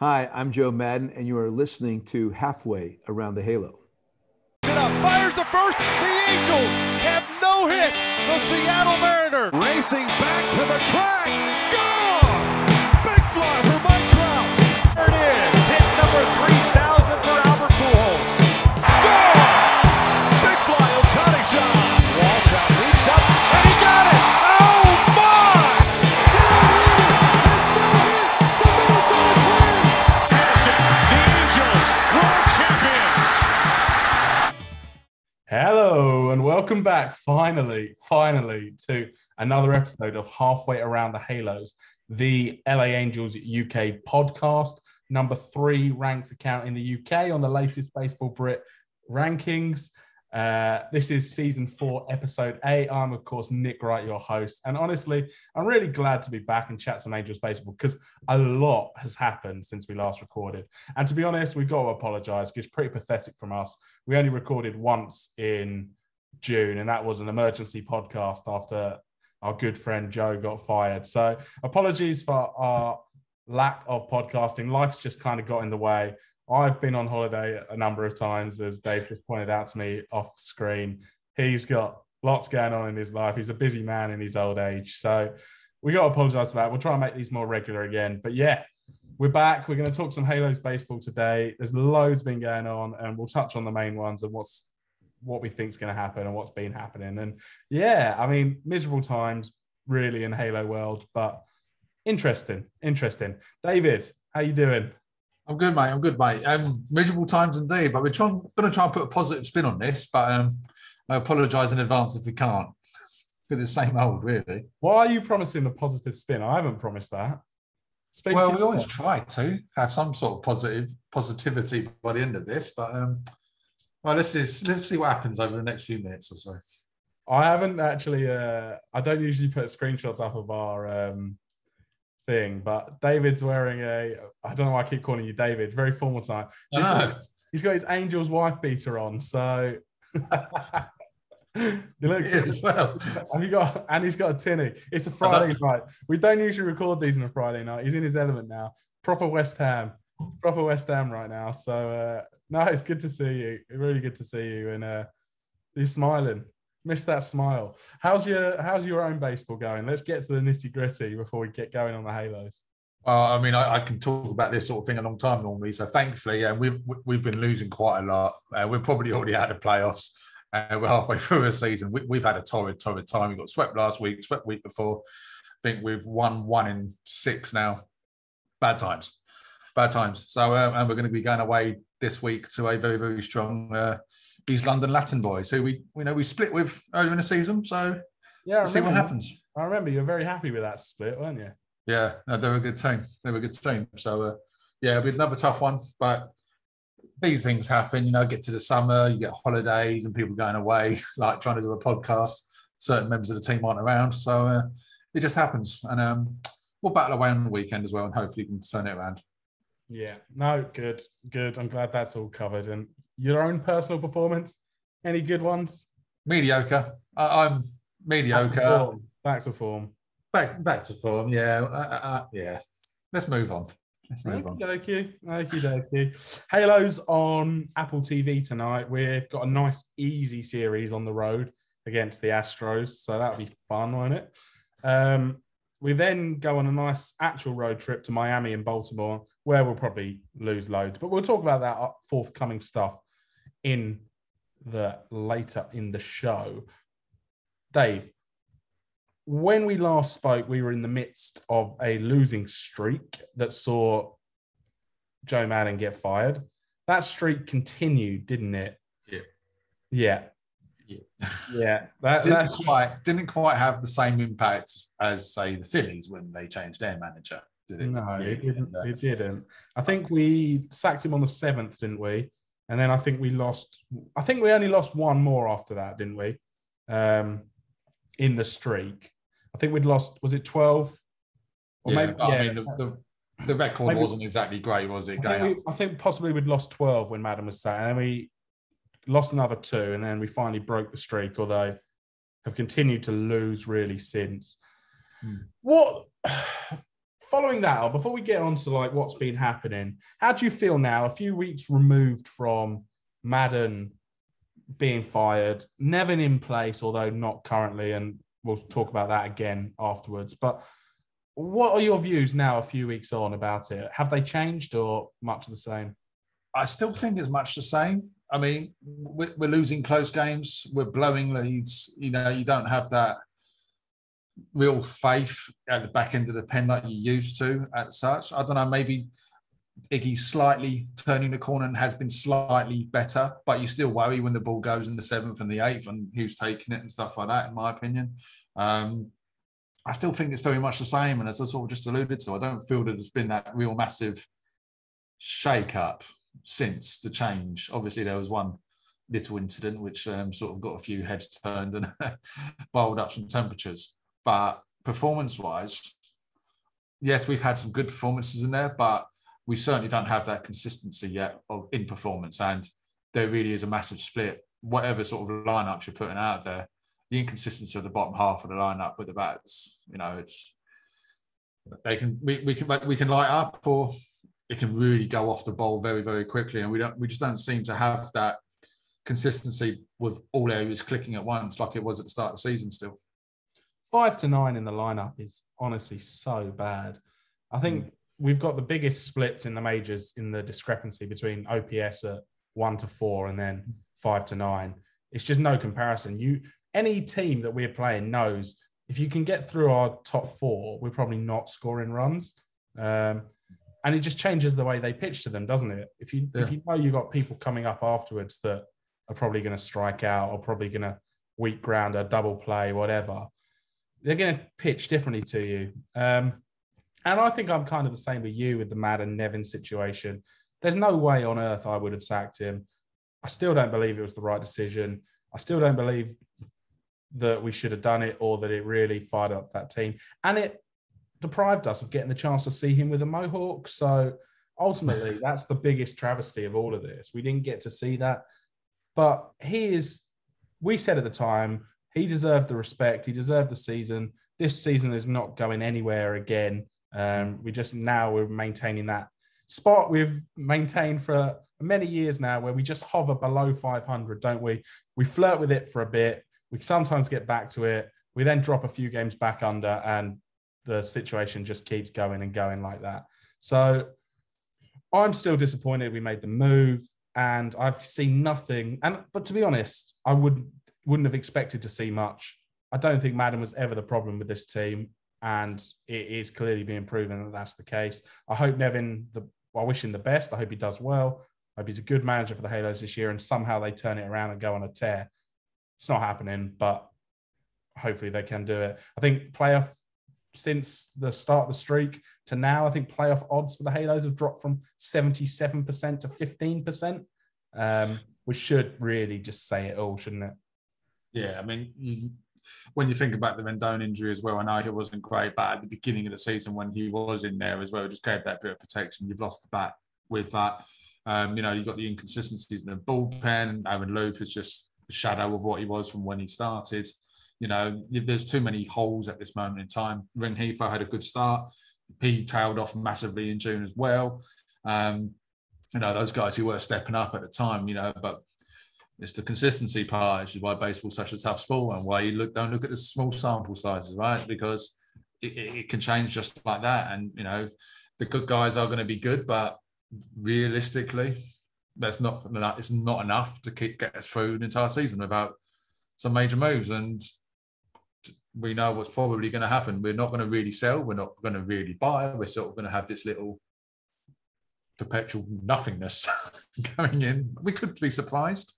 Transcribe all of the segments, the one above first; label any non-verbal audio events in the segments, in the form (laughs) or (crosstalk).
Hi, I'm Joe Maddon, and you are listening to Halfway Around the Halo. Fires the first. The Angels have no hit. The Seattle Mariner racing back to the track. Welcome back finally, finally to another episode of Halfway Around the Halos, the LA Angels UK podcast, number three ranked account in the UK on the latest Baseball Brit rankings. Uh, this is season four, episode eight. I'm, of course, Nick Wright, your host. And honestly, I'm really glad to be back and chat some Angels baseball because a lot has happened since we last recorded. And to be honest, we've got to apologize because pretty pathetic from us. We only recorded once in June, and that was an emergency podcast after our good friend Joe got fired. So apologies for our lack of podcasting. Life's just kind of got in the way. I've been on holiday a number of times, as Dave just pointed out to me off screen. He's got lots going on in his life. He's a busy man in his old age. So we got to apologize for that. We'll try and make these more regular again. But yeah, we're back. We're going to talk some Halos baseball today. There's loads been going on, and we'll touch on the main ones and what's what we think's going to happen and what's been happening. And yeah, I mean, miserable times really in Halo world, but interesting, interesting. David, how you doing? I'm good, mate. I'm good, mate. Um, miserable times indeed, but we're trying, going to try and put a positive spin on this. But um, I apologise in advance if we can't, because it's same old, really. Why are you promising a positive spin? I haven't promised that. Speak well, we always try to have some sort of positive positivity by the end of this, but um, well, let's just, let's see what happens over the next few minutes or so. I haven't actually. Uh, I don't usually put screenshots up of our um, thing, but David's wearing a. I don't know why I keep calling you David. Very formal time. He's got, he's got his angel's wife beater on, so. (laughs) he (laughs) looks Yeah, as well. And he got and he's got a tinny. It's a Friday night. We don't usually record these on a Friday night. He's in his element now. Proper West Ham. Proper West Ham right now. So uh no, it's good to see you. Really good to see you. And uh you're smiling. Miss that smile. How's your how's your own baseball going? Let's get to the nitty gritty before we get going on the halos. Well, I mean, I, I can talk about this sort of thing a long time normally. So thankfully, yeah, we've we've been losing quite a lot. Uh, we're probably already out of playoffs. Uh, we're halfway (laughs) through a season. We, we've had a torrid, torrid time. We got swept last week, swept week before. I think we've won one in six now. Bad times, bad times. So, uh, and we're going to be going away this week to a very, very strong uh, East London Latin boys, who we we know we split with earlier in the season. So Yeah, we'll see what happens. I remember you were very happy with that split, weren't you? Yeah, no, they were a good team. They were a good team. So uh, yeah, it'll be another tough one. But these things happen. You know, get to the summer, you get holidays and people going away, (laughs) like trying to do a podcast. Certain members of the team aren't around, so uh, it just happens. And um, we'll battle away on the weekend as well, and hopefully we can turn it around. Yeah. No, good, good. I'm glad that's all covered. And your own personal performance, any good ones? Mediocre. I, Back to mediocre. form. Back to form. Back back to form. Yeah, uh, uh, uh, yeah. Let's move on. Let's move on. Okie dokie. Okie dokie. Halo's on Apple TV tonight. We've got a nice, easy series on the road against the Astros. So that'll be fun, won't it? Um, we then go on a nice actual road trip to Miami and Baltimore, where we'll probably lose loads. But we'll talk about that forthcoming stuff in the later in the show. Dave, when we last spoke, we were in the midst of a losing streak that saw Joe Maddon get fired. That streak continued, didn't it? Yeah. Yeah. Yeah. Yeah. That, didn't that's quite didn't quite have the same impact as say the Phillies when they changed their manager. Did it? no, Yeah, it didn't. and, uh, It didn't. I think we sacked him on the seventh, didn't we? And then I think we lost. I think we only lost one more after that, didn't we? Um, in the streak, I think we'd lost. Was it twelve? Or yeah, maybe, I yeah. mean the, the, the record Maybe- wasn't exactly great, was it? I think, we, I think possibly we'd lost 12 when Maddon was sacked, and then we lost another two, and then we finally broke the streak, although have continued to lose really since. Hmm. What (sighs) following that on, before we get on to like what's been happening, how do you feel now, a few weeks removed from Maddon being fired, Nevin in place, although not currently, and we'll talk about that again afterwards. But what are your views now, a few weeks on, about it? Have they changed or much the same? I still think it's much the same. I mean, we're, we're losing close games, we're blowing leads. You know, you don't have that real faith at the back end of the pen like you used to at such. I don't know, maybe Iggy's slightly turning the corner and has been slightly better, but you still worry when the ball goes in the seventh and the eighth and who's taking it and stuff like that, in my opinion. Um, I still think it's very much the same. And as I sort of just alluded to, I don't feel that there's been that real massive shake up since the change. Obviously, there was one little incident which um, sort of got a few heads turned and (laughs) boiled up some temperatures. But performance wise, yes, we've had some good performances in there, but we certainly don't have that consistency yet of in performance. And there really is a massive split. Whatever sort of lineups you're putting out there, the inconsistency of the bottom half of the lineup with the bats, you know, it's they can we, we can we can light up or it can really go off the ball very very quickly, and we don't we just don't seem to have that consistency with all areas clicking at once like it was at the start of the season. Still, five to nine in the lineup is honestly so bad. I think mm we've got the biggest splits in the majors in the discrepancy between OPS at one to four and then five to nine. It's just no comparison. You any team that we're playing knows if you can get through our top four, we're probably not scoring runs. Um, and it just changes the way they pitch to them, doesn't it? If you yeah. if you know you've got people coming up afterwards that are probably going to strike out or probably going to weak ground a double play, whatever, they're going to pitch differently to you. Um, and I think I'm kind of the same with you with the Maddon Nevin situation. There's no way on earth I would have sacked him. I still don't believe it was the right decision. I still don't believe that we should have done it or that it really fired up that team. And it deprived us of getting the chance to see him with a Mohawk. So ultimately, (laughs) that's the biggest travesty of all of this. We didn't get to see that. But he is, we said at the time, he deserved the respect. He deserved the season. This season is not going anywhere again. Um, we just now we're maintaining that spot we've maintained for many years now, where we just hover below 500, don't we? We flirt with it for a bit. We sometimes get back to it. We then drop a few games back under, and the situation just keeps going and going like that. So I'm still disappointed we made the move, and I've seen nothing. And but to be honest, I would wouldn't have expected to see much. I don't think Maddon was ever the problem with this team and it is clearly being proven that that's the case. I hope Nevin, the, I wish him the best. I hope he does well. I hope he's a good manager for the Halos this year, and somehow they turn it around and go on a tear. It's not happening, but hopefully they can do it. I think playoff since the start of the streak to now, I think playoff odds for the Halos have dropped from 77% to 15%, um, which should really just say it all, shouldn't it? Yeah, I mean, when you think about the Rendon injury as well, I know he wasn't great, but at the beginning of the season when he was in there as well, just gave that bit of protection. You've lost the bat with that. Um, you know, you've got the inconsistencies in the bullpen. Aaron Loup is just a shadow of what he was from when he started. You know, there's too many holes at this moment in time. Rengifo had a good start. He tailed off massively in June as well. Um, you know, those guys who were stepping up at the time, you know, but it's the consistency part, which is why baseball's such a tough sport and why you look don't look at the small sample sizes, right? Because it, it can change just like that. And you know, the good guys are going to be good, but realistically, that's not it's not enough to keep get us through an entire season without some major moves. And we know what's probably going to happen. We're not going to really sell. We're not going to really buy. We're sort of going to have this little perpetual nothingness (laughs) going in. We could be surprised.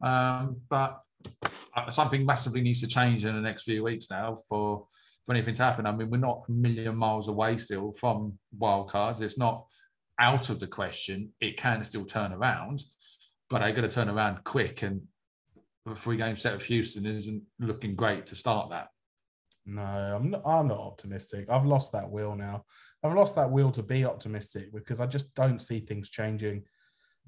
Um, but uh, something massively needs to change in the next few weeks now for for anything to happen. I mean, we're not a million miles away still from wildcards. It's not out of the question. It can still turn around, but I got to turn around quick. And a three game set of Houston isn't looking great to start that. No, I'm not, I'm not optimistic. I've lost that will now. I've lost that will to be optimistic because I just don't see things changing.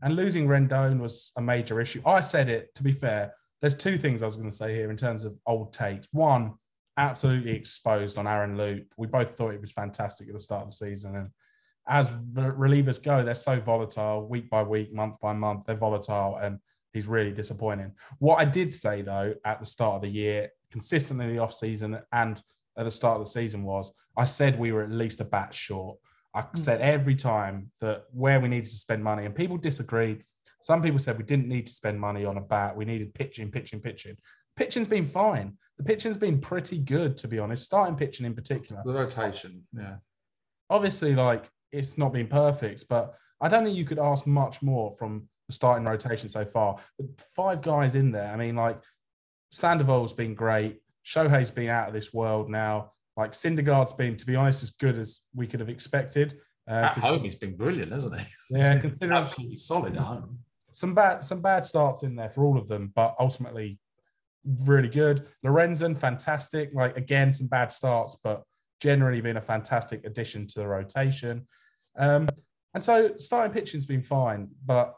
And losing Rendon was a major issue. I said it, to be fair. There's two things I was going to say here in terms of old takes. One, absolutely exposed on Aaron Loup. We both thought it was fantastic at the start of the season. And as relievers go, they're so volatile week by week, month by month. They're volatile and he's really disappointing. What I did say, though, at the start of the year, consistently in the off season and at the start of the season was I said we were at least a bat short. I mm. said every time that where we needed to spend money, and people disagreed. Some people said we didn't need to spend money on a bat. We needed pitching, pitching, pitching. Pitching's been fine. The pitching's been pretty good, to be honest. Starting pitching in particular. The rotation, yeah. Obviously, like it's not been perfect, but I don't think you could ask much more from the starting rotation so far. The five guys in there. I mean, like Sandoval's been great. Shohei's been out of this world now. Like Syndergaard's been, to be honest, as good as we could have expected. Uh, at home, he's been brilliant, hasn't he? (laughs) Yeah, considering absolutely solid at home. Some bad, some bad starts in there for all of them, but ultimately really good. Lorenzen, fantastic. Like again, some bad starts, but generally been a fantastic addition to the rotation. Um, and so starting pitching's been fine, but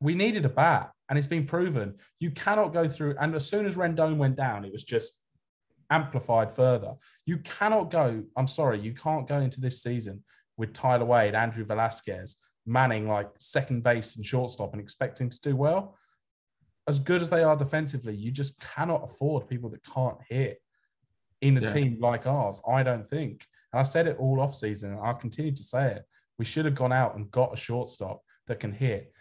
we needed a bat, and it's been proven. You cannot go through. And as soon as Rendon went down, it was just amplified further. You cannot go. I'm sorry, you can't go into this season with Tyler Wade, Andrew Velazquez, manning like second base and shortstop and expecting to do well as good as they are defensively, you just cannot afford people that can't hit in a yeah. team like ours. I don't think. And I said it all off season, and I'll continue to say it. We should have gone out and got a shortstop that can hit.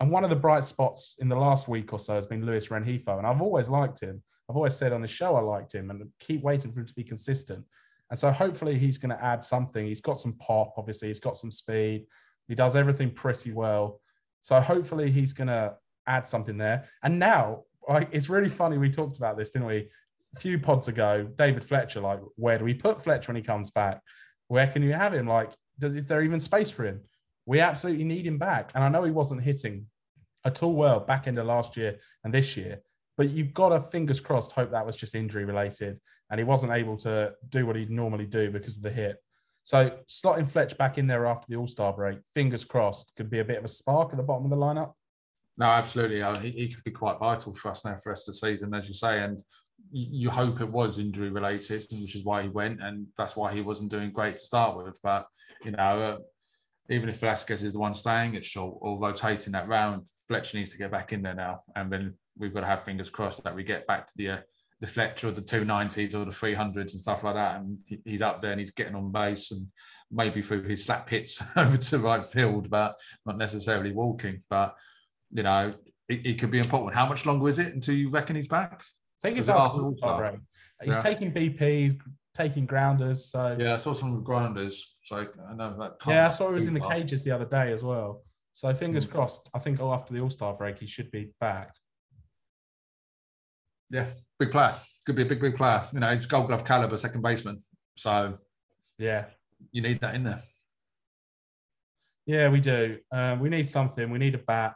And one of the bright spots in the last week or so has been Luis Rengifo. And I've always liked him. I've always said on the show I liked him and keep waiting for him to be consistent. And so hopefully he's going to add something. He's got some pop, obviously. He's got some speed. He does everything pretty well. So hopefully he's going to add something there. And now, like, it's really funny. We talked about this, didn't we? A few pods ago, David Fletcher, like, where do we put Fletcher when he comes back? Where can you have him? Like, does is there even space for him? We absolutely need him back. And I know he wasn't hitting at all well back into last year and this year, but you've got to fingers crossed hope that was just injury related and he wasn't able to do what he'd normally do because of the hit. So slotting Fletch back in there after the All Star break, fingers crossed, could be a bit of a spark at the bottom of the lineup. No, absolutely. Uh, he, he, could be quite vital for us now for the rest of the season, as you say. And you hope it was injury related, which is why he went, and that's why he wasn't doing great to start with. But you know, uh, even if Velazquez is the one staying at short or rotating that round, Fletcher needs to get back in there now, and then we've got to have fingers crossed that we get back to the uh, the Fletcher or the two nineties or the three hundreds and stuff like that, and he's up there and he's getting on base and maybe through his slap hits (laughs) over to right field, but not necessarily walking, but you know, it, it, could be important. How much longer is it until you reckon he's back? I think it's after all time. He's yeah. taking BP, he's taking grounders. So yeah, I saw some grounders. So I know that. Yeah, I saw he was in the cages the other day as well. So fingers mm. crossed. I think after the All Star break, he should be back. Yeah, big player. Could be a big, big player. You know, he's Gold Glove caliber second baseman. So yeah, you need that in there. Yeah, we do. Um, we need something. We need a bat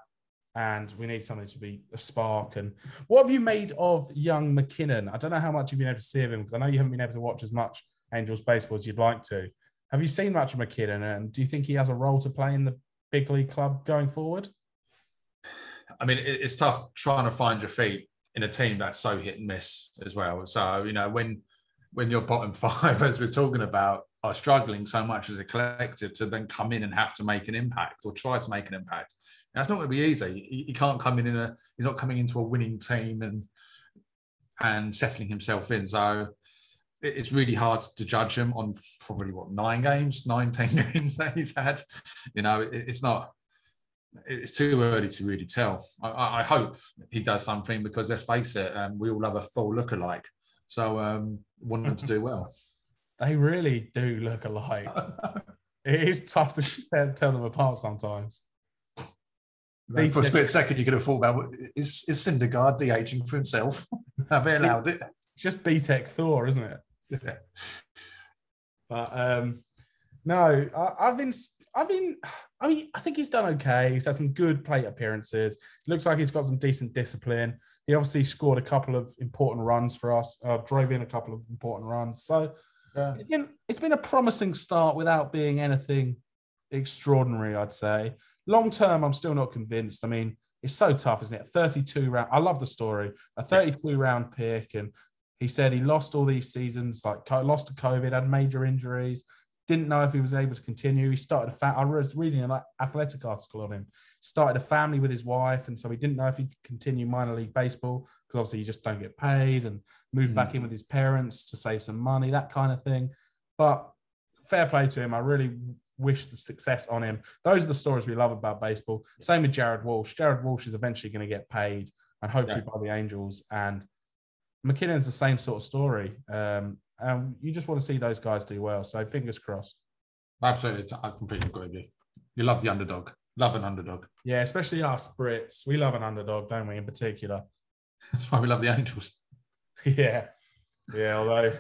and we need something to be a spark. And what have you made of young MacKinnon? I don't know how much you've been able to see of him because I know you haven't been able to watch as much Angels baseball as you'd like to. Have you seen much of MacKinnon, and do you think he has a role to play in the big league club going forward? I mean, it's tough trying to find your feet in a team that's so hit and miss as well. So you know, when when your bottom (laughs) five, as we're talking about, are struggling so much as a collective to then come in and have to make an impact or try to make an impact that's not going to be easy. He, he, can't come in in a. He's not coming into a winning team and and settling himself in. So it, it's really hard to judge him on probably what nine games, nine (laughs) ten games that he's had. You know, it, it's not. It's too early to really tell. I, I, hope he does something because let's face it, um, we all love a full look-alike. So um, want them to do well. (laughs) They really do look alike. (laughs) it is tough to tell them apart sometimes. For a split second, you're could have thought about is is Syndergaard de-aging for himself? (laughs) Have they allowed it? Just BTEC Thor, isn't it? Yeah. But um, no, I, have been, I've been, I mean, I think he's done okay. He's had some good plate appearances. Looks like he's got some decent discipline. He obviously scored a couple of important runs for us. Uh, drove in a couple of important runs. So yeah. it's been it's been a promising start without being anything extraordinary, I'd say. Long term, I'm still not convinced. I mean, it's so tough, isn't it? 32 round. I love the story. A 32 round pick, and He said he lost all these seasons, like lost to COVID, had major injuries, didn't know if he was able to continue. He started a fa- I was reading an athletic article on him. Started a family with his wife, and so he didn't know if he could continue minor league baseball because obviously you just don't get paid, and moved Mm. back in with his parents to save some money, that kind of thing. But fair play to him. I really wish the success on him. Those are the stories we love about baseball. Same with Jared Walsh. Jared Walsh is eventually going to get paid, and hopefully by the Angels. And MacKinnon's the same sort of story. Um, and you just want to see those guys do well. So fingers crossed. Absolutely, I completely agree with you. You love the underdog. Love an underdog. Yeah, especially us Brits. We love an underdog, don't we? In particular. (laughs) That's why we love the Angels. (laughs) yeah, yeah. Although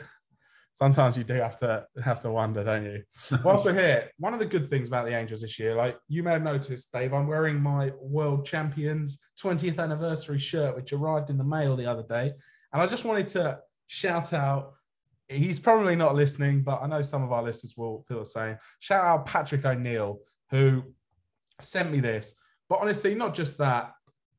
sometimes you do have to have to wonder, don't you? Whilst we're here, (laughs) one of the good things about the Angels this year, like you may have noticed, Dave, I'm wearing my World Champions 20th anniversary shirt, which arrived in the mail the other day, and I just wanted to shout out. He's probably not listening, but I know some of our listeners will feel the same. Shout out Patrick O'Neal, who sent me this. But honestly, not just that,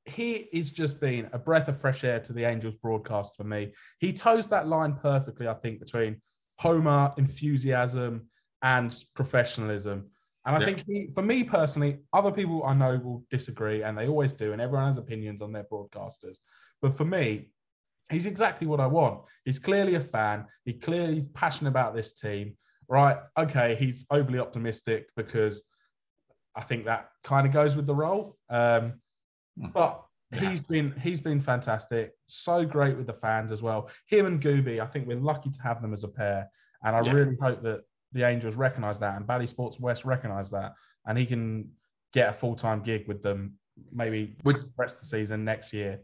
he is just been a breath of fresh air to the Angels broadcast for me. He toes that line perfectly, I think, between Homer, enthusiasm, and professionalism. And I Yeah. think he, for me personally, other people I know will disagree, and they always do, and everyone has opinions on their broadcasters. But for me, he's exactly what I want. He's clearly a fan. He clearly is passionate about this team. Right? Okay, he's overly optimistic because I think that kind of goes with the role. Um, but Yeah. he's been he's been fantastic. So great with the fans as well. Him and Gooby, I think we're lucky to have them as a pair. And I Yeah. really hope that the Angels recognise that and Bally Sports West recognise that, and he can get a full time gig with them maybe Would the rest of the season next year.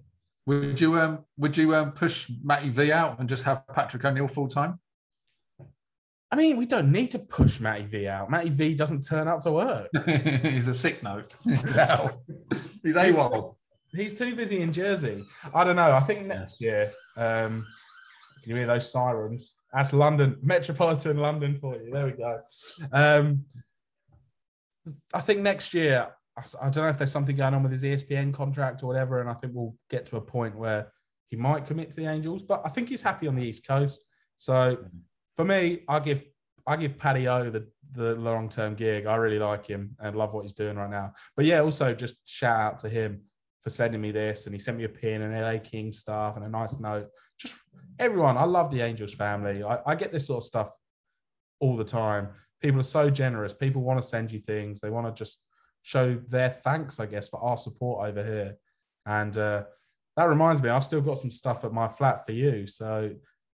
would you um would you um push Matty V out and just have Patrick O'Neal full time? I mean, we don't need to push Matty V out. Matty V doesn't turn up to work. (laughs) He's a sick note. (laughs) He's AWOL. He's too busy in Jersey. I don't know. I think next year, um, can you hear those sirens? That's London, Metropolitan London for you. There we go. Um, I think next year, I don't know if there's something going on with his ESPN contract or whatever, and I think we'll get to a point where he might commit to the Angels. But I think he's happy on the East Coast. So for me, I give I give Paddy O the the long term gig. I really like him and love what he's doing right now. But yeah, also just shout out to him for sending me this, and he sent me a pin and LA King stuff and a nice note. Just everyone, I love the Angels family. I, I get this sort of stuff all the time. People are so generous. People want to send you things. They want to just show their thanks, I guess, for our support over here. And uh, that reminds me, I've still got some stuff at my flat for you. So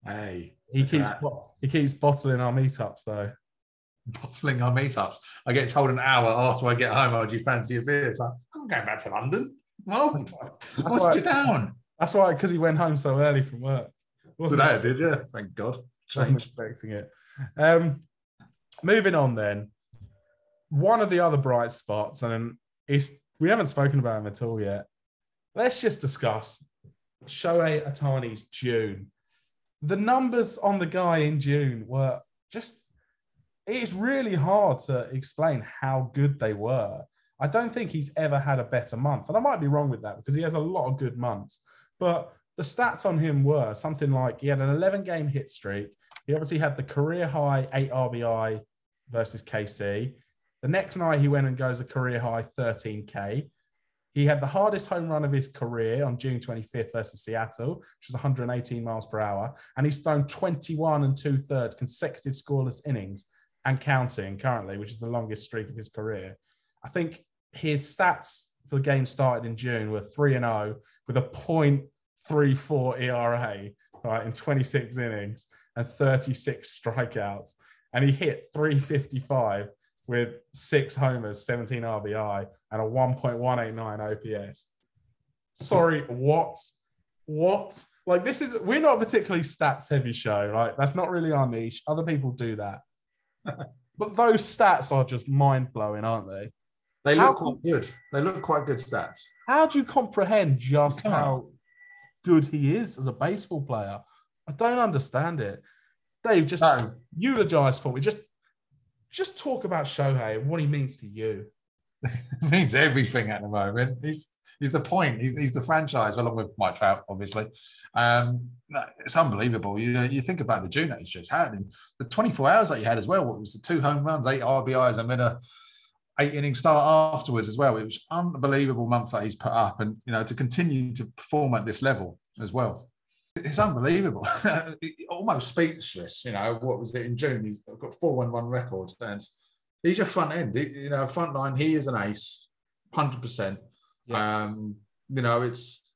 Hey, he keeps bo- he keeps bottling our meetups though. bottling our meetups. I get told an hour after I get home, oh, do you fancy a beer? So I'm going back to London. Well, (laughs) what's why- it down? That's why, because he went home so early from work. Wasn't Today did, you? Thank God. wasn't expecting it. Um, moving on then, one of the other bright spots, and it's we haven't spoken about him at all yet. Let's just discuss Shohei Ohtani's June. The numbers on the guy in June were just. It's really hard to explain how good they were. I don't think he's ever had a better month, and I might be wrong with that because he has a lot of good months. But the stats on him were something like he had an 11 game hit streak. He obviously had the career high eight RBI versus KC. The next night he went and goes a career high 13K. He had the hardest home run of his career on June 25th versus Seattle, which was 118 miles per hour. And he's thrown 21 and two thirds consecutive scoreless innings and counting currently, which is the longest streak of his career. I think his stats for the game started in June were 3 and 0 with a 0.34 ERA right, in 26 innings and 36 strikeouts. And he hit 355 with six homers, 17 RBI, and a 1.189 OPS. Sorry, what? What? Like, this is, we're not a particularly stats heavy show, right? That's not really our niche. Other people do that. (laughs) but those stats are just mind blowing, aren't they? They How look quite good. They look quite good stats. How do you comprehend just can't. how good he is as a baseball player? I don't understand it. Dave, just No, eulogize for me. Just just talk about Shohei and what he means to you. (laughs) means everything at the moment. He's he's the point. He's, he's the franchise, along with Mike Trout, obviously. Um, it's unbelievable. You know, you think about the June that he's just had, and the 24 hours that he had as well. What was the two home runs, eight RBIs, and then a eight inning start afterwards as well. It was unbelievable month that he's put up, and you know to continue to perform at this level as well. It's unbelievable, (laughs) almost speechless. You know what was it in June? He's got four one one records, and he's your front end. You know, front line. He is an ace, hundred percent. Um, you know, it's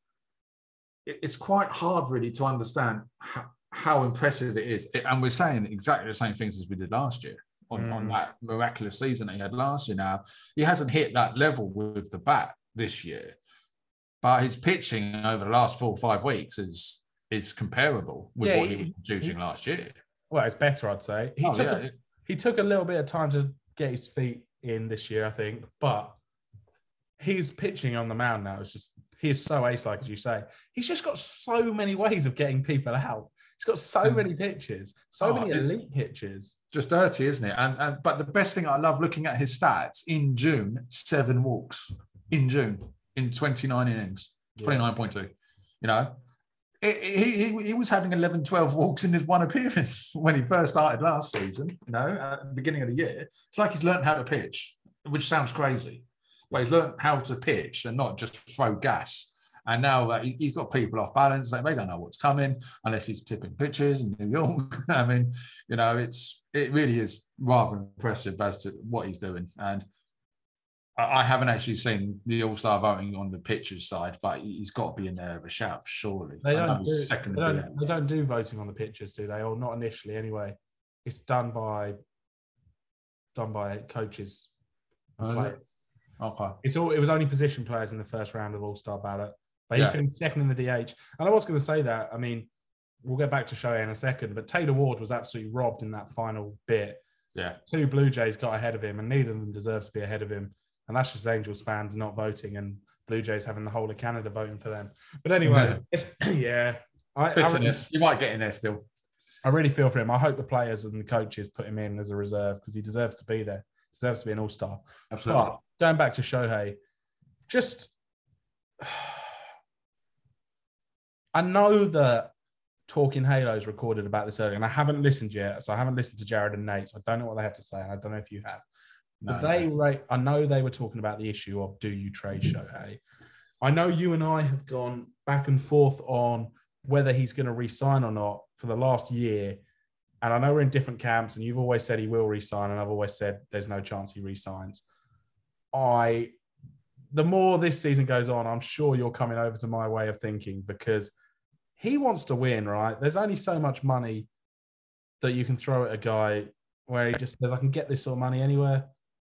it's quite hard really to understand how, how impressive it is, and we're saying exactly the same things as we did last year on, mm. on that miraculous season that he had last year. Now he hasn't hit that level with the bat this year, but his pitching over the last four or five weeks is is comparable with yeah, what he, he was producing he, last year. Well, it's better, I'd say. He oh, took yeah. a, he took a little bit of time to get his feet in this year, I think, but he's pitching on the mound now. It's just he is so ace-like, as you say. He's just got so many ways of getting people out. He's got so hmm. many pitches, so oh, many elite pitches. Just dirty, isn't it? And, and but the best thing I love looking at his stats in June, seven walks in June in 29 innings, 29.2. You know, he, he, he was having 11, 12 walks in his one appearance (laughs) when he first started last season, you know, at the beginning of the year. It's like he's learned how to pitch, which sounds crazy. But he's learned how to pitch and not just throw gas. And now uh, he's got people off balance. Like they don't know what's coming unless he's tipping pitches in New York. (laughs) I mean, you know, it's it really is rather impressive as to what he's doing. And I haven't actually seen the All Star voting on the pitchers side, but he's got to be in there of a shout, surely. They don't, do, they, don't, they don't do voting on the pitchers, do they? Or not initially, anyway. It's done by done by coaches and oh, players. Okay. It's all. It was only position players in the first round of All Star ballot, but he yeah. finished second in the DH. And I was going to say that. I mean, we'll get back to Shohei in a second, but Taylor Ward was absolutely robbed in that final bit. Yeah. Two Blue Jays got ahead of him, and neither of them deserves to be ahead of him. And that's just Angels fans not voting and Blue Jays having the whole of Canada voting for them. But anyway, yeah, (clears throat) yeah I, I you might get in there still. I really feel for him. I hope the players and the coaches put him in as a reserve because he deserves to be there. Deserves to be an all star. Absolutely. But going back to Shohei, just (sighs) I know that Talking Halos recorded about this earlier, and I haven't listened yet, so I haven't listened to Jared and Nate. So I don't know what they have to say, and I don't know if you have. No, they no. I know they were talking about the issue of do you trade Shohei. I know you and I have gone back and forth on whether he's going to resign or not for the last year. And I know we're in different camps, and you've always said he will resign, and I've always said there's no chance he resigns. I, the more this season goes on, I'm sure you're coming over to my way of thinking because he wants to win, right? There's only so much money that you can throw at a guy where he just says, I can get this sort of money anywhere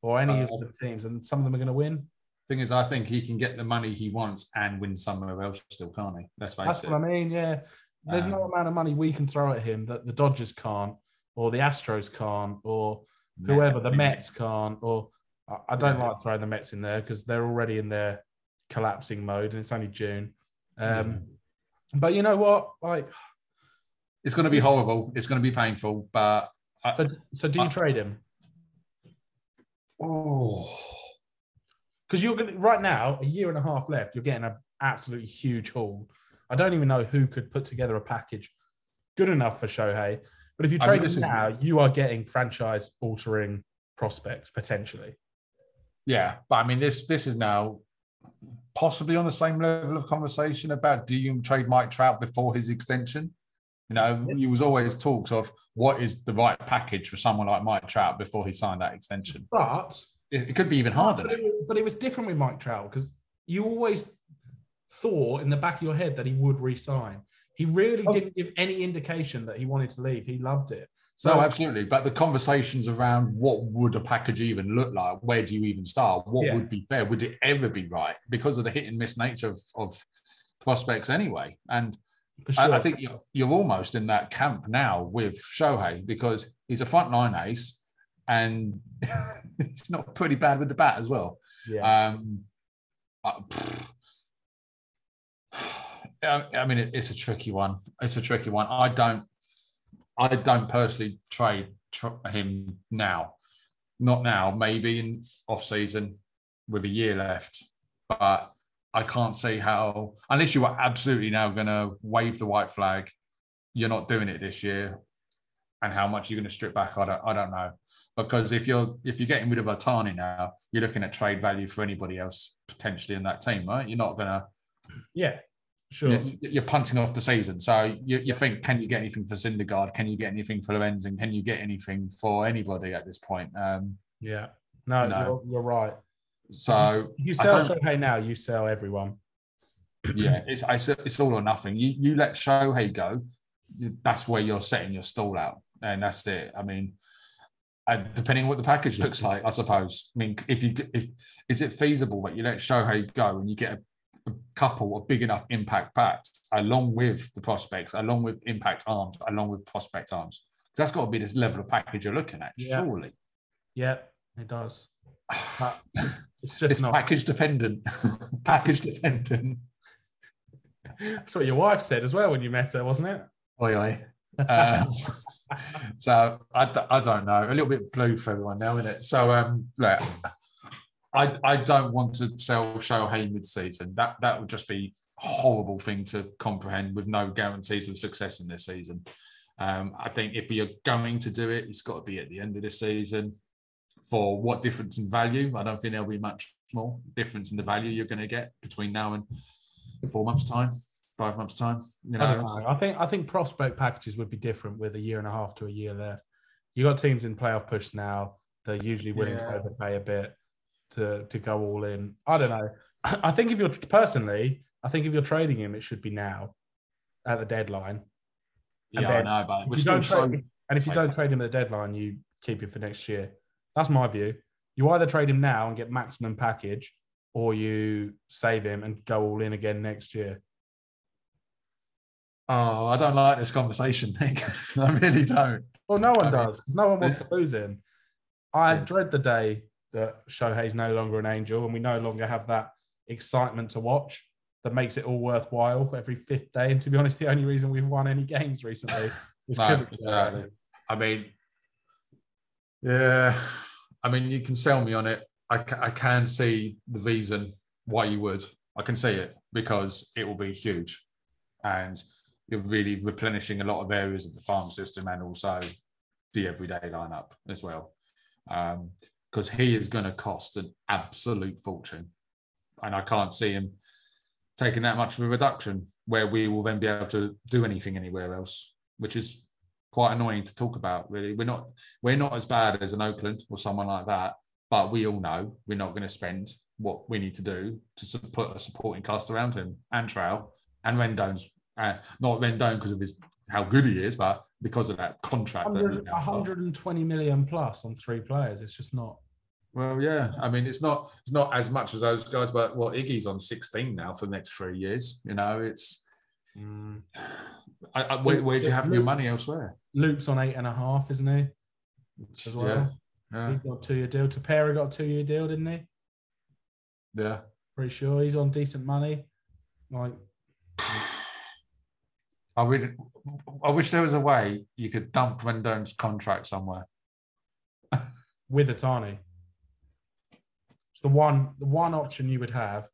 or any uh, of the teams, and some of them are going to win. Thing is, I think he can get the money he wants and win somewhere else still, can't he? That's That's what I mean. Yeah, there's um, no amount of money we can throw at him that the Dodgers can't, or the Astros can't, or whoever the Mets can't, or I don't like throwing the Mets in there because they're already in their collapsing mode, and it's only June. Um, But you know what? Like, it's going to be horrible. It's going to be painful. But I, so, so do you I, trade him? Oh, because you're going to, right now, a year and a half left, you're getting an absolutely huge haul. I don't even know who could put together a package good enough for Shohei. But if you trade I mean, him now, is... you are getting franchise altering prospects potentially. Yeah, but I mean, this this is now possibly on the same level of conversation about do you trade Mike Trout before his extension? You know, it was always talks of what is the right package for someone like Mike Trout before he signed that extension. But it, it could be even harder. But it, was, but it was different with Mike Trout because you always thought in the back of your head that he would resign. He really oh. didn't give any indication that he wanted to leave. He loved it. So no, absolutely. But the conversations around what would a package even look like? Where do you even start? What yeah. would be fair? Would it ever be right? Because of the hit and miss nature of, of prospects anyway. And Sure. I, I, think you're, you're almost in that camp now with Shohei because he's a frontline ace and (laughs) he's not pretty bad with the bat as well. Yeah. Um, uh, (sighs) I mean, it, it's a tricky one. It's a tricky one. I don't, I don't personally trade tr- him now. Not now. Maybe in off season. with a year left, but I can't see how unless you are absolutely now going to wave the white flag, you're not doing it this year, and how much you're going to strip back, I don't, I don't know. Because if you're if you're getting rid of Ohtani now, you're looking at trade value for anybody else potentially in that team, right? You're not going to Yeah, sure. you're, you're punting off the season. So you, you think, can you get anything for Syndergaard? Can you get anything for Lorenzen? Can you get anything for anybody at this point? Um, Yeah. No, No. You're, you're right. So If you sell Shohei now, you sell everyone. (clears throat) yeah, it's, it's it's all or nothing. You you let Shohei go, that's where you're setting your stall out, and that's it. I mean, and depending on what the package looks like, I suppose. I mean, if you if is it feasible that you let Shohei go and you get a, a couple of big enough impact bats along with the prospects, along with impact arms, along with prospect arms? that's got to be this level of package you're looking at, Yeah. surely. Yeah, it does. (sighs) But it's just It's not. package dependent. (laughs) package dependent. That's what your wife said as well when you met her, wasn't it? Oi, oi. Um, (laughs) so I don't know. A little bit blue for everyone now, isn't it? So um, look, I I don't want to sell Shohei mid-season. That that would just be a horrible thing to comprehend with no guarantees of success in this season. Um, I think if you're going to do it, it's got to be at the end of the season. For what difference in value? I don't think there'll be much more difference in the value you're going to get between now and four months' time, five months' time. You I know, know. I think I think prospect packages would be different with a year and a half to a year left. You got teams in playoff push now. They're usually willing Yeah. to overpay a bit to to go all in. I don't know. (clears throat) I think if you're personally, I think if you're trading him, it should be now at the deadline. And yeah, then I know, but we're still don't so and if you don't trade him at the deadline, you keep him for next year. That's my view. You either trade him now and get maximum package, or you save him and go all in again next year. Oh, I don't like this conversation, Nick. (laughs) I really don't. Well, no one I does because no one wants to lose him. I Yeah. dread the day that Shohei's no longer an angel and we no longer have that excitement to watch that makes it all worthwhile every fifth day. And to be honest, the only reason we've won any games recently is (laughs) No, because of exactly. I mean, yeah, I mean, you can sell me on it. I, I can see the reason why you would. I can see it because it will be huge, and you're really replenishing a lot of areas of the farm system and also the everyday lineup as well. Um, because he is going to cost an absolute fortune, and I can't see him taking that much of a reduction where we will then be able to do anything anywhere else, which is quite annoying to talk about. Really, we're not we're not as bad as an Oakland or someone like that, but we all know we're not going to spend what we need to do to put a supporting cast around him and Trail and Rendon's uh, not Rendon because of his how good he is, but because of that contract. That he's 100, now 120 million plus on three players. It's just not. Well, yeah. I mean, it's not it's not as much as those guys, but well, Iggy's on 16 now for the next three years. You know, it's Mm. I, I, where, where'd you have your money elsewhere? Luke's on eight and a half, isn't he? As well. Yeah, yeah, He's got a two year deal. Tepera got a two year deal, didn't he? yeah. Pretty sure he's on decent money. Like, I really, I wish there was a way you could dump Rendon's contract somewhere. (laughs) with Ohtani. It's the one the one option you would have,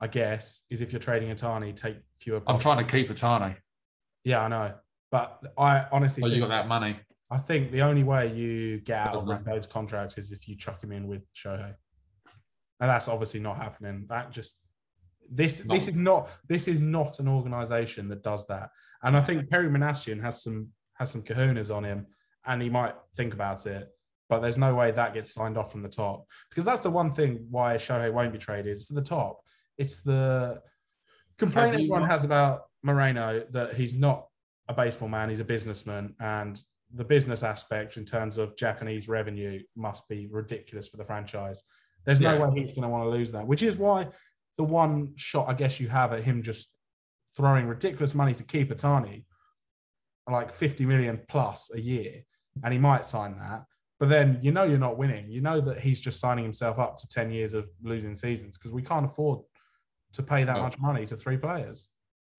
I guess, is if you're trading Ohtani, take fewer. I'm trying to keep Ohtani. Yeah, I know, but I honestly, Oh, you got that money. I think the only way you get out of those contracts is if you chuck him in with Shohei, and that's obviously not happening. That just this Not- this is not this is not an organization that does that. And I think Perry Minasian has some has some kahunas on him, and he might think about it. But there's no way that gets signed off from the top because that's the one thing why Shohei won't be traded. It's at the top. It's the complaint everyone has about Moreno that he's not a baseball man, he's a businessman, and the business aspect in terms of Japanese revenue must be ridiculous for the franchise. There's no Yeah. way he's going to want to lose that, which is why the one shot I guess you have at him just throwing ridiculous money to keep Ohtani, like 50 million plus a year, and he might sign that. But then you know you're not winning. You know that he's just signing himself up to 10 years of losing seasons because we can't afford to pay that much money to three players.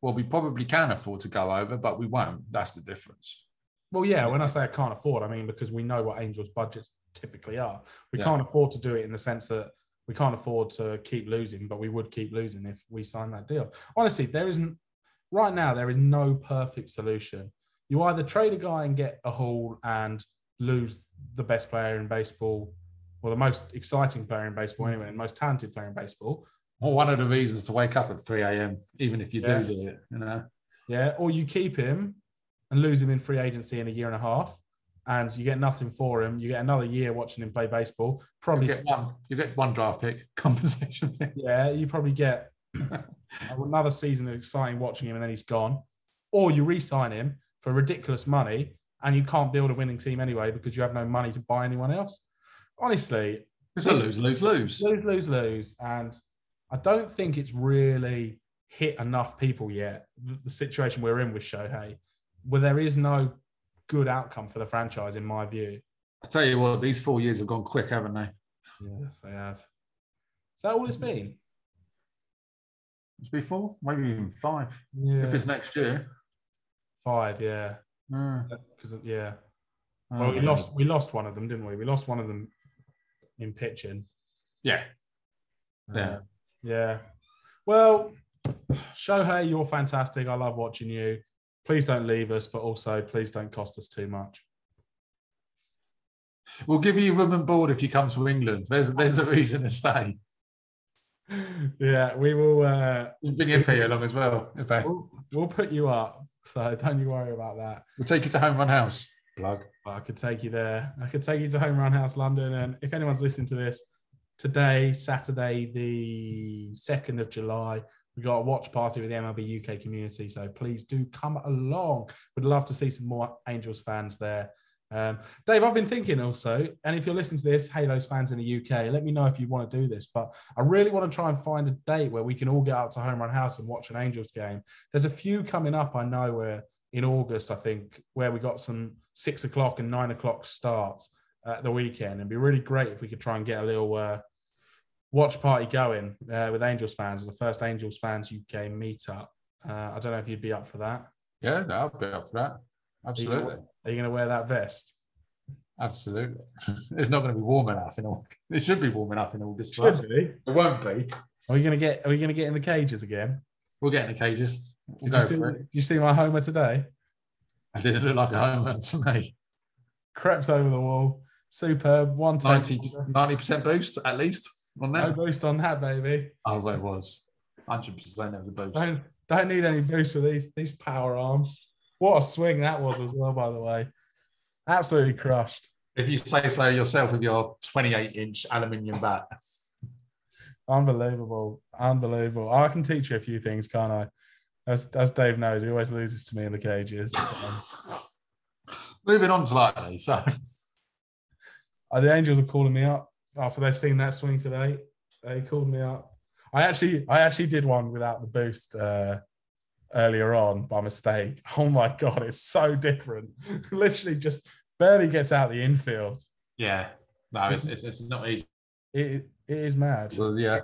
Well, we probably can afford to go over, but we won't. That's the difference. Well, yeah, when I say I can't afford, I mean because we know what Angels' budgets typically are. We Yeah. can't afford to do it in the sense that we can't afford to keep losing, but we would keep losing if we signed that deal. Honestly, there isn't right now. There is no perfect solution. You either trade a guy and get a haul and lose the best player in baseball, or the most exciting player in baseball anyway, and most talented player in baseball. Well, one of the reasons to wake up at 3 a.m., even if you Yeah. do do it, you know. Yeah, or you keep him and lose him in free agency in a year and a half, and you get nothing for him. You get another year watching him play baseball. You Probably, get one, you get one draft pick (laughs) compensation. yeah, you probably get (laughs) another season of exciting watching him, and then he's gone. Or you re-sign him for ridiculous money, and you can't build a winning team anyway because you have no money to buy anyone else. Honestly, It's a lose, lose, lose. lose, lose, lose. And I don't think it's really hit enough people yet, the, the situation we're in with Shohei, where there is no good outcome for the franchise, in my view. I tell you what, these four years have gone quick, haven't they? Yes, they have. Is that all it's been? It's been four, maybe even five. Yeah. If it's next year. Five, yeah. Because, yeah. uh, Well, we lost, we lost one of them, didn't we? We lost one of them in pitching. Yeah. Yeah. Uh, yeah. Well, Shohei, you're fantastic. I love watching you. Please don't leave us, but also please don't cost us too much. We'll give you room and board if you come to England. There's there's a reason to stay. (laughs) Yeah, we will. Uh, We'll bring Ippei along as well. In fact, we'll, we'll put you up, so don't you worry about that. we'll take you to Home Run House. Plug. I could take you there. I could take you to Home Run House London, and if anyone's listening to this today, Saturday, the second of July, we got a watch party with the MLB UK community. So please do come along. We'd love to see some more Angels fans there. Um, Dave, I've been thinking also, and if you're listening to this, Halos fans in the UK, let me know if you want to do this. But I really want to try and find a date where we can all get out to Home Run House and watch an Angels game. There's a few coming up, I know, where in August, I think, where we got some six o'clock and nine o'clock starts at the weekend. It'd be really great if we could try and get a little uh, watch party going uh, with Angels fans, the first Angels fans UK meetup. Uh, I don't know if you'd be up for that. Yeah, I'll be up for that. Absolutely. Are you going to wear that vest? Absolutely. (laughs) It's not going to be warm enough in August. (laughs) It should be warm enough in August. Should us. be. It won't be. Are we going to get? Are we going to get in the cages again? We'll get in the cages. We'll Did you see? Did you see my homer today? I didn't look like a Homer to me. Crept over the wall. Superb. One time. 90 percent boost at least No boost on that, baby. Oh, well, it was hundred percent of the boost. Don't don't need any boost with these these power arms. What a swing that was as well, by the way. Absolutely crushed. If you say so yourself with your 28 inch aluminium bat. Unbelievable. Unbelievable. I can teach you a few things, can't I? As as Dave knows, he always loses to me in the cages. (laughs) Moving on slightly. So Uh, the Angels are calling me up after they've seen that swing today. They called me up. I actually, I actually did one without the boost uh, earlier on by mistake. (laughs) Oh my god, it's so different. (laughs) Literally, just barely gets out the infield. yeah, no, it's, it's, it's not easy. It it is mad. So, yeah.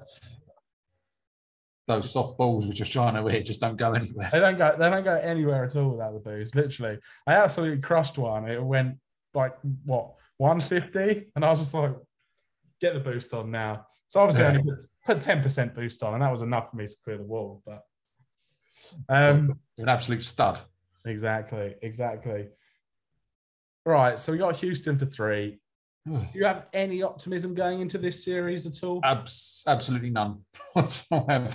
Those soft balls we're just trying to hit just don't go anywhere. They don't go. They don't go anywhere at all without the boost. Literally, I absolutely crushed one. It went like what 150, and I was just like, "Get the boost on now." So obviously, I only put 10 percent boost on, and that was enough for me to clear the wall. But um, an absolute stud. exactly, exactly. Right. So we got Houston for three. Do you have any optimism going into this series at all? Abs- absolutely none (laughs) whatsoever.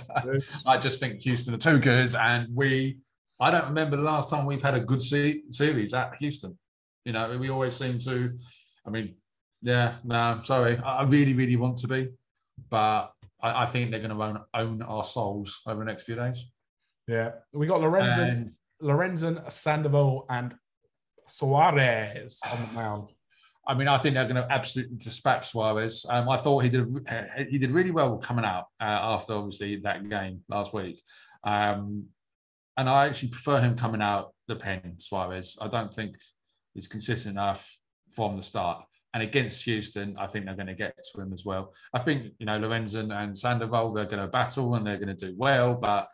I just think Houston are too good, and we. I don't remember the last time we've had a good se- series at Houston. You know, we always seem to. I mean, yeah, no, I'm sorry. I I really, really want to be, but I, I think they're going to own, own our souls over the next few days. Yeah, we got Lorenzen, And Lorenzen, Sandoval, and Suarez on the mound. (sighs) I mean, I think they're going to absolutely dispatch Suarez. Um, I thought he did he did really well coming out uh, after obviously that game last week, um, and I actually prefer him coming out the pen Suarez. I don't think he's consistent enough from the start. And against Houston, I think they're going to get to him as well. I think you know Lorenzen and Sandoval they're going to battle and they're going to do well, but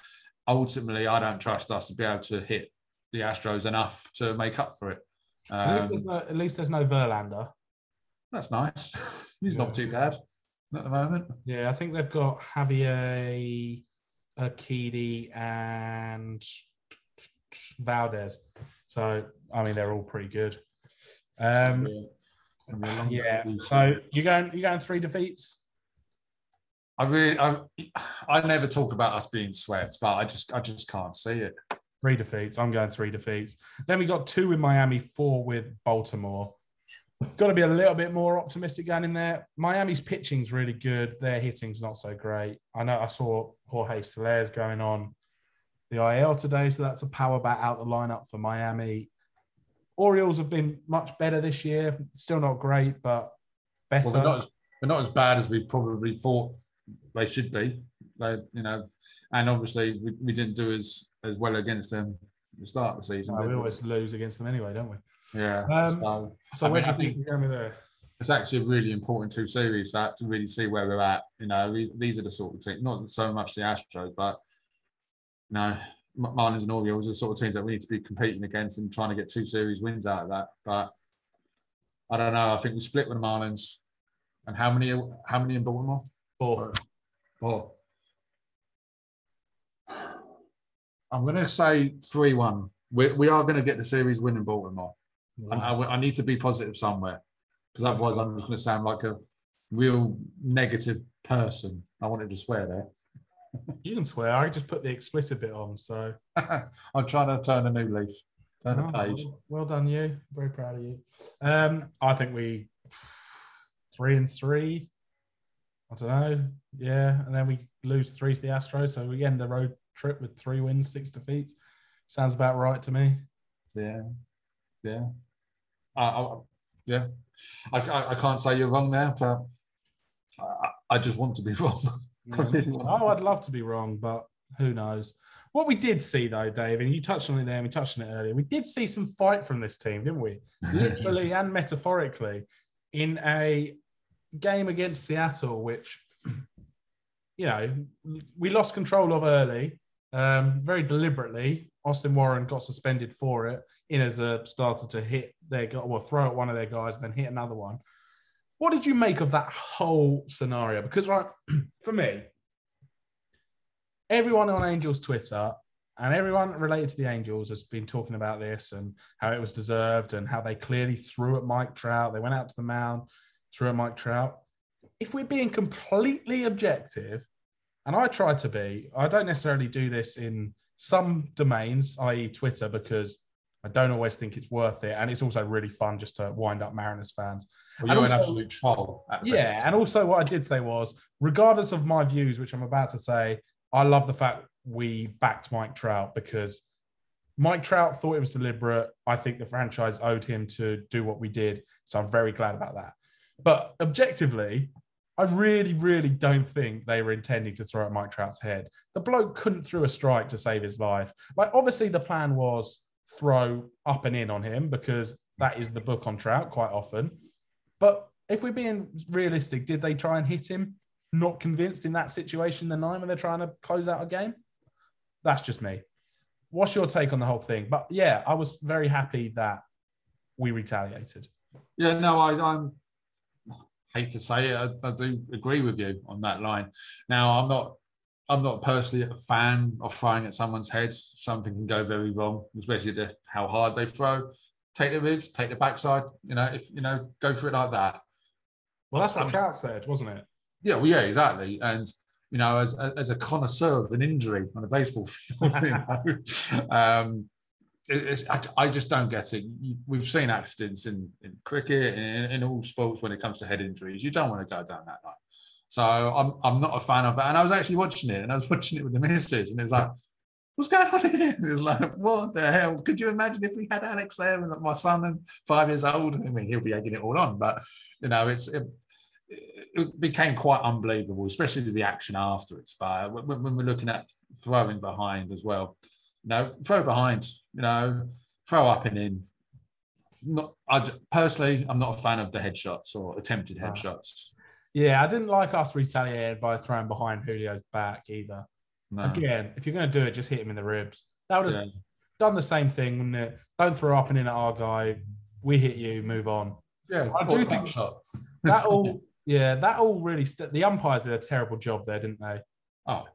ultimately, I don't trust us to be able to hit the Astros enough to make up for it. At least Um, there's no, at least there's no Verlander. that's nice. (laughs) He's Yeah. not too bad. at the moment. Yeah, I think they've got Javier, Urquidy, and Valdez. So I mean, they're all pretty good. Um, yeah. day. So you're going you're going three defeats? I really, I, I never talk about us being swept, but I just, I just can't see it. Three defeats. I'm going three defeats. Then we got two with Miami, four with Baltimore. Got to be a little bit more optimistic going in there. Miami's pitching's really good. Their hitting's not so great. I know I saw Jorge Soler's going on the IL today, so that's a power bat out the lineup for Miami. Orioles have been much better this year. Still not great, but better. Well, we're not, as, we're not as bad as we probably thought they should be. They, you know, and obviously we, we didn't do as as well against them at the start of the season. No, we we? always lose against them anyway, don't we? yeah. Um, so So I where mean, do you think we're going there? it's actually a really important two series that to really see where we're at. You know, we, these are the sort of teams, not so much the Astros, but you know, M- Marlins and Orioles are the sort of teams that we need to be competing against and trying to get two series wins out of that. But I don't know. I think we split with the Marlins. And how many? How many in Baltimore? Four. Four. I'm going to say three-one. We, we are going to get the series win in Baltimore. And I, I need to be positive somewhere because otherwise I'm just going to sound like a real negative person. I wanted to swear there. You can swear. I just put the explicit bit on. So (laughs) I'm trying to turn a new leaf, turn a Oh, page. well, well done, you. Very proud of you. Um, I think we three and three. I don't know. Yeah, and then we lose three to the Astros, so we end the road trip with three wins, six defeats. Sounds about right to me. Yeah, yeah, I, I, yeah. I, I, I can't say you're wrong there, but I, I just want to be (laughs) wrong. Oh, I'd love to be wrong, but who knows? What we did see though, Dave, and you touched on it there, and we touched on it earlier. We did see some fight from this team, didn't we? (laughs) Literally and metaphorically, in a game against Seattle, which you know we lost control of early, um, very deliberately. Austin Warren got suspended for it. In as a starter to hit their guy, well, throw at one of their guys, and then hit another one. What did you make of that whole scenario? Because right, (clears throat) for me, everyone on Angels Twitter and everyone related to the Angels has been talking about this and how it was deserved and how they clearly threw at Mike Trout. They went out to the mound, threw at Mike Trout. If we're being completely objective, and I try to be, I don't necessarily do this in some domains, i.e., Twitter, because I don't always think it's worth it. And it's also really fun just to wind up Mariners fans. Well, you're And an absolute troll. At Yeah, best. and also what I did say was, regardless of my views, which I'm about to say, I love the fact we backed Mike Trout because Mike Trout thought it was deliberate. I think the franchise owed him to do what we did, so I'm very glad about that. But objectively, I really, really don't think they were intending to throw at Mike Trout's head. The bloke couldn't throw a strike to save his life. Like, obviously, the plan was throw up and in on him because that is the book on Trout quite often. But if we're being realistic, did they try and hit him? Not convinced in that situation, the nine when they're trying to close out a game. That's just me. What's your take on the whole thing? But yeah, I was very happy that we retaliated. Yeah, no, I, I'm hate to say it, I, I do agree with you on that line. Now, I'm not, I'm not personally a fan of throwing at someone's head. Something can go very wrong, especially the, how hard they throw. Take the ribs, take the backside. You know, if you know, go for it like that. Well, that's what Um, Trout said, wasn't it? Yeah, well, yeah, exactly. And you know, as as a connoisseur of an injury on a baseball field, you (laughs) know, um, I, I just don't get it. We've seen accidents in, in cricket and in, in all sports when it comes to head injuries. You don't want to go down that line. So I'm I'm not a fan of that. And I was actually watching it, and I was (laughs) watching it with the missus, and it was like, what's going on here? (laughs) It was like, what the hell? Could you imagine if we had Alex there and my son and five years old? I mean, he'll be egging it all on, but you know, it's it, it became quite unbelievable, especially the reaction afterwards. But when, when we're looking at throwing behind as well, you know, throw behind, you know, throw up and in. Not, I personally, I'm not a fan of the headshots or attempted headshots. Yeah, I didn't like us retaliated by throwing behind Julio's back either. No. Again, if you're going to do it, just hit him in the ribs. That would have Yeah. done the same thing, wouldn't it? Don't throw up and in at our guy. We hit you, move on. Yeah, I do think- back. That all, (laughs) Yeah, that all really. St- the umpires did a terrible job there, didn't they? Oh,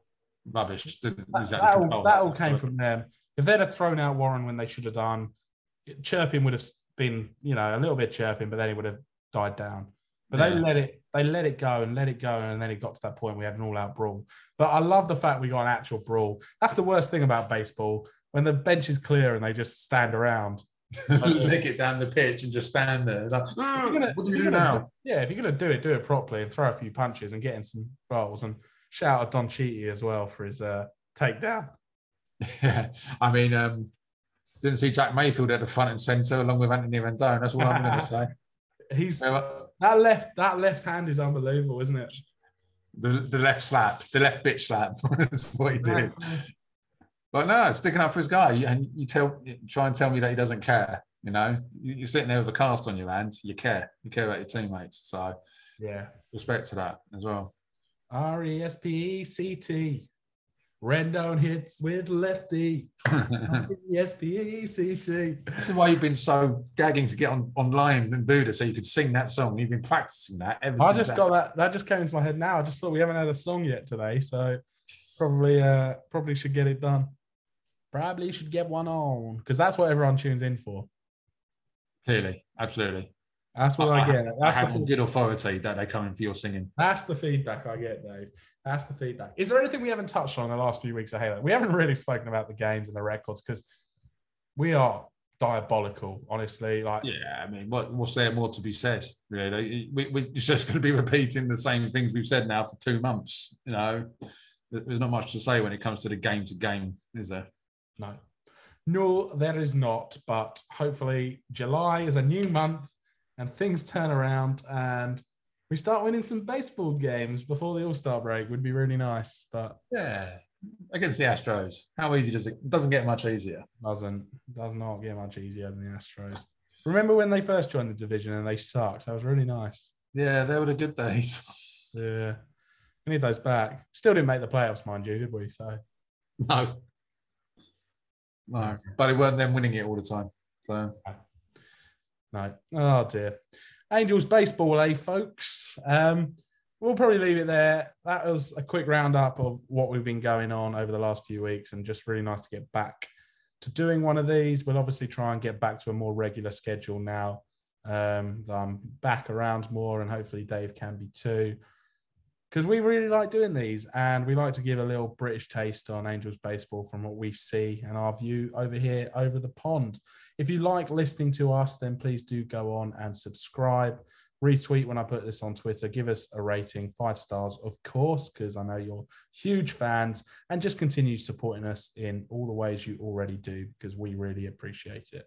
rubbish. Didn't That, exactly that all, that all came from them. If they'd have thrown out Warren when they should have done, chirping would have been, you know, a little bit chirping, but then it would have died down. But they let it, they let it go and let it go, and then it got to that point we had an all-out brawl. But I love the fact we got an actual brawl. That's the worst thing about baseball when the bench is clear and they just stand around. (laughs) Lick it down the pitch and just stand there. Like, you're gonna- what do you do gonna now? Yeah, if you're gonna do it, do it properly and throw a few punches and get in some balls and shout out Dom Chiti as well for his uh, takedown. Yeah, (laughs) I mean, um, didn't see Jack Mayfield at the front and centre along with Anthony Rendon. That's all I'm going (laughs) to say. He's Yeah, that left that left hand is unbelievable, isn't it? The, the left slap, the left bitch slap. (laughs) That's what he did. But no, sticking up for his guy, and you tell, try and tell me that he doesn't care. You know, you're sitting there with a cast on your hand. You care. You care about your teammates. So Yeah. respect to that as well. R E S P E C T. Rendon hits with lefty. R E S P E C T. This is why you've been so gagging to get on online and do this, so you could sing that song. You've been practicing that ever I just that- got that. That just came into my head now. I just thought we haven't had a song yet today, so probably uh probably should get it done. Probably should get one on because that's what everyone tunes in for. clearly, absolutely. That's what I, get. That's I the have good authority that they're coming for your singing. that's the feedback I get, Dave. That's the feedback. Is there anything we haven't touched on in the last few weeks of Halo? We haven't really spoken about the games and the records because we are diabolical, honestly. Like Yeah, I mean, what, what's there more to be said? Really, we, we're just going to be repeating the same things we've said now for two months. You know, there's not much to say when it comes to the game to game, is there? No. No, there is not. But hopefully, July is a new month and things turn around and we start winning some baseball games before the All Star break. Would be really nice, but Yeah, against the Astros, how easy does it? it doesn't get much easier. doesn't does not get much easier than the Astros. Remember when they first joined the division and they sucked? That was really nice. Yeah, they were the good days. (laughs) Yeah, we need those back. Still didn't make the playoffs, mind you, did we? So No, no, but it weren't them winning it all the time. So No. Oh dear. Angels baseball, eh, folks? Um, we'll probably leave it there. That was a quick roundup of what we've been going on over the last few weeks, and just really nice to get back to doing one of these. We'll obviously try and get back to a more regular schedule now. Um, I'm back around more, and hopefully Dave can be too. Because we really like doing these, and we like to give a little British taste on Angels baseball from what we see and our view over here over the pond. If you like listening to us, then please do go on and subscribe. Retweet when I put this on Twitter. Give us a rating, five stars, of course, because I know you're huge fans, and just continue supporting us in all the ways you already do, because we really appreciate it.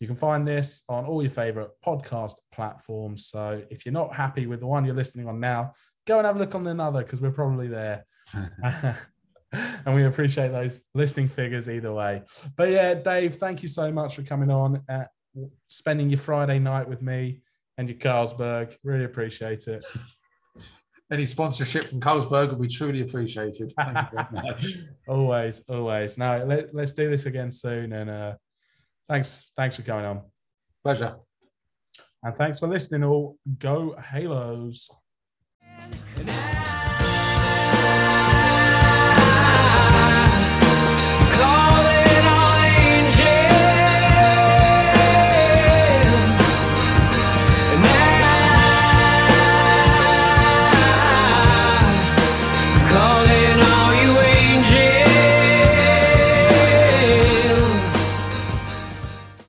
You can find this on all your favorite podcast platforms. So if you're not happy with the one you're listening on now, go and have a look on another because we're probably there. (laughs) (laughs) and we appreciate those listening figures either way. But yeah, Dave, thank you so much for coming on, uh, spending your Friday night with me and your Carlsberg. Really appreciate it. any sponsorship from Carlsberg will be truly appreciated. Thank you very much. (laughs) always, always. Now let, let's do this again soon. And uh, thanks, thanks for coming on. Pleasure. And thanks for listening all. Go Halos. And I